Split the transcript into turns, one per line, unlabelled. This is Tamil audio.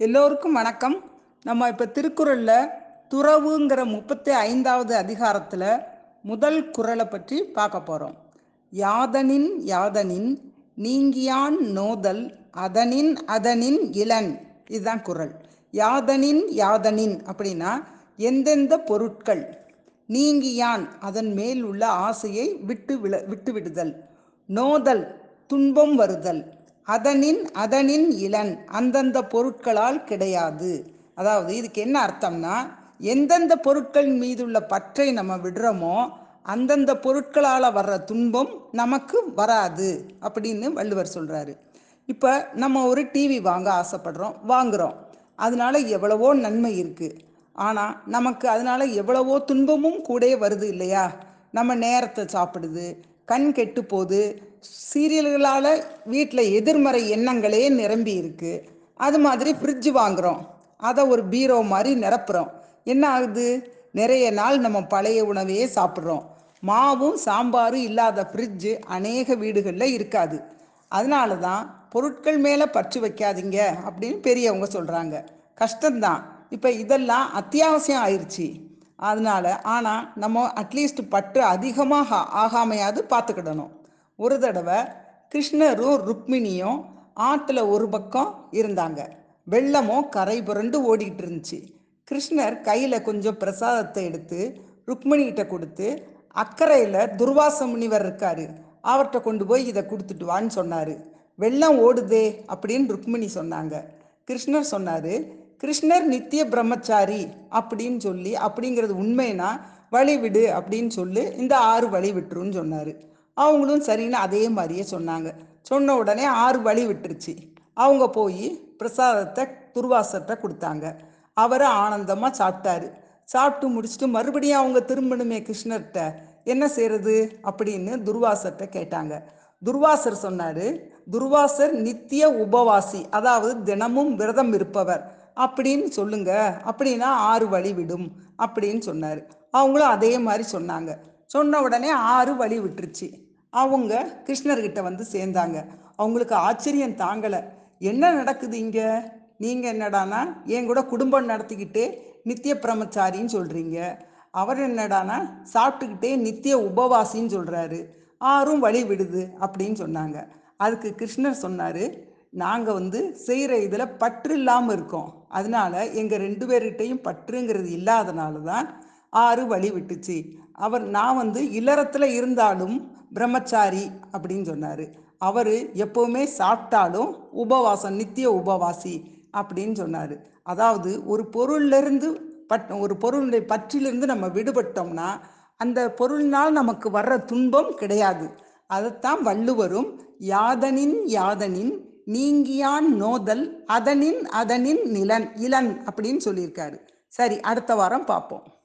எல்லோருக்கும் வணக்கம். நம்ம இப்போ திருக்குறளில் துறவுங்கிற முப்பத்தி ஐந்தாவது அதிகாரத்தில் முதல் குறளை பற்றி பார்க்க போகிறோம் யாதனின் யாதனின் நீங்கியான் நோதல் அதனின் அதனின் இளன். இதுதான் குறள். யாதனின் யாதனின் அப்படின்னா எந்தெந்த பொருட்கள்? நீங்கியான் அதன் மேல் உள்ள ஆசையை விட்டு விழ விட்டு விடுதல். நோதல் துன்பம் வருதல். அதனின் அதனின் இளன் அந்தந்த பொருட்களால் கிடையாது. அதாவது இதுக்கு என்ன அர்த்தம்னா எந்தெந்த பொருட்கள் மீதுள்ள பற்றை நம்ம விடுறோமோ அந்தந்த பொருட்களால் வர்ற துன்பம் நமக்கு வராது அப்படின்னு வள்ளுவர் சொல்கிறாரு இப்போ நம்ம ஒரு டிவி வாங்க ஆசைப்படுறோம் வாங்குகிறோம் அதனால எவ்வளவோ நன்மை இருக்குது ஆனால் நமக்கு அதனால எவ்வளவோ துன்பமும் கூட வருது இல்லையா? நம்ம நேரத்தை சாப்பிடுது கண் கெட்டு போது சீரியல்களால் வீட்டில் எதிர்மறை எண்ணங்களே நிரம்பி இருக்கு. அது மாதிரி ஃப்ரிட்ஜ் வாங்குகிறோம் அதை ஒரு பீரோ மாதிரி நிரப்புறோம். என்ன ஆகுது? நிறைய நாள் நம்ம பழைய உணவையே சாப்பிட்றோம். மாவும் சாம்பாரும் இல்லாத ஃப்ரிட்ஜு அநேக வீடுகளில் இருக்காது. அதனால தான் பொருட்கள் மேலே பற்று வைக்காதீங்க அப்படின்னு பெரியவங்க சொல்கிறாங்க கஷ்டம்தான். இப்போ இதெல்லாம் அத்தியாவசியம் ஆயிடுச்சு அதனால ஆனால் நம்ம அட்லீஸ்ட் பற்று அதிகமாக ஆகாமையாவது பார்த்துக்கிடணும். ஒரு தடவை கிருஷ்ணரும் ருக்மிணியும் ஆற்றுல ஒரு பக்கம் இருந்தாங்க. வெள்ளமும் கரை புரண்டு ஓடிக்கிட்டு இருந்துச்சு. கிருஷ்ணர் கையில் கொஞ்சம் பிரசாதத்தை எடுத்து ருக்மிணிகிட்ட கொடுத்து அக்கறையில் துர்வாச முனிவர் இருக்காரு. அவர்கிட்ட கொண்டு போய் இதை கொடுத்துட்டு வான்னு சொன்னார். வெள்ளம் ஓடுதே அப்படின்னு ருக்மிணி சொன்னாங்க. கிருஷ்ணர் சொன்னார் கிருஷ்ணர் நித்திய பிரம்மச்சாரி அப்படின்னு சொல்லி அப்படிங்கிறது உண்மைனா வழி விடு அப்படின்னு சொல்லி இந்த ஆறு வழி விட்டுருன்னு சொன்னார். அவங்களும் சரின்னு அதே மாதிரியே சொன்னாங்க. சொன்ன உடனே ஆறு வழி விட்டுருச்சு. அவங்க போய் பிரசாதத்தை துர்வாசத்தை கொடுத்தாங்க. அவரை ஆனந்தமாக சாப்பிட்டாரு. சாப்பிட்டு முடிச்சுட்டு மறுபடியும் அவங்க திரும்பணுமே கிருஷ்ணர்கிட்ட என்ன செய்யறது அப்படின்னு துர்வாசர்கிட்ட கேட்டாங்க. துர்வாசர் சொன்னார் துர்வாசர் நித்திய உபவாசி அதாவது தினமும் விரதம் இருப்பவர். அப்படின்னு சொல்லுங்க. அப்படின்னா ஆறு வழி விடும் அப்படின்னு சொன்னார். அவங்களும் அதே மாதிரி சொன்னாங்க. சொன்ன உடனே ஆறு வழி விட்டுருச்சு. அவங்க கிருஷ்ணர்கிட்ட வந்து சேர்ந்தாங்க. அவங்களுக்கு ஆச்சரியம் தாங்கலை. என்ன நடக்குது இங்கே? நீங்கள் என்னடானா என் கூட குடும்பம் நடத்திக்கிட்டே நித்திய பிரம்மச்சாரின்னு சொல்கிறீங்க அவர் என்னடானா சாப்பிட்டுக்கிட்டே நித்திய உபவாசின்னு சொல்கிறாரு ஆறும் வழி விடுது அப்படின்னு சொன்னாங்க. அதுக்கு கிருஷ்ணர் சொன்னார் நாங்கள் வந்து செய்கிற இதில் பற்று இல்லாமல் இருக்கோம். அதனால எங்கள் ரெண்டு பேர்கிட்டையும் பற்றுங்கிறது இல்லாதனால தான் ஆறு வழி விட்டுச்சு. அவர் நான் வந்து இல்லறத்தில் இருந்தாலும் பிரம்மச்சாரி அப்படின்னு சொன்னார். அவர் எப்போவுமே சாப்பிட்டாலும் உபவாசம் நித்திய உபவாசி அப்படின்னு சொன்னார். அதாவது ஒரு பொருள்லேருந்து பட் ஒரு பொருளுடைய பற்றிலிருந்து நம்ம விடுபட்டோம்னா அந்த பொருளினால் நமக்கு வர்ற துன்பம் கிடையாது. அதைத்தான் வள்ளுவரும் யாதனின் யாதனின் நீங்கியான் நோதல் அதனின் அதனின் நிலன் இளன் அப்படின்னு சொல்லியிருக்காரு. சரி அடுத்த வாரம் பார்ப்போம்.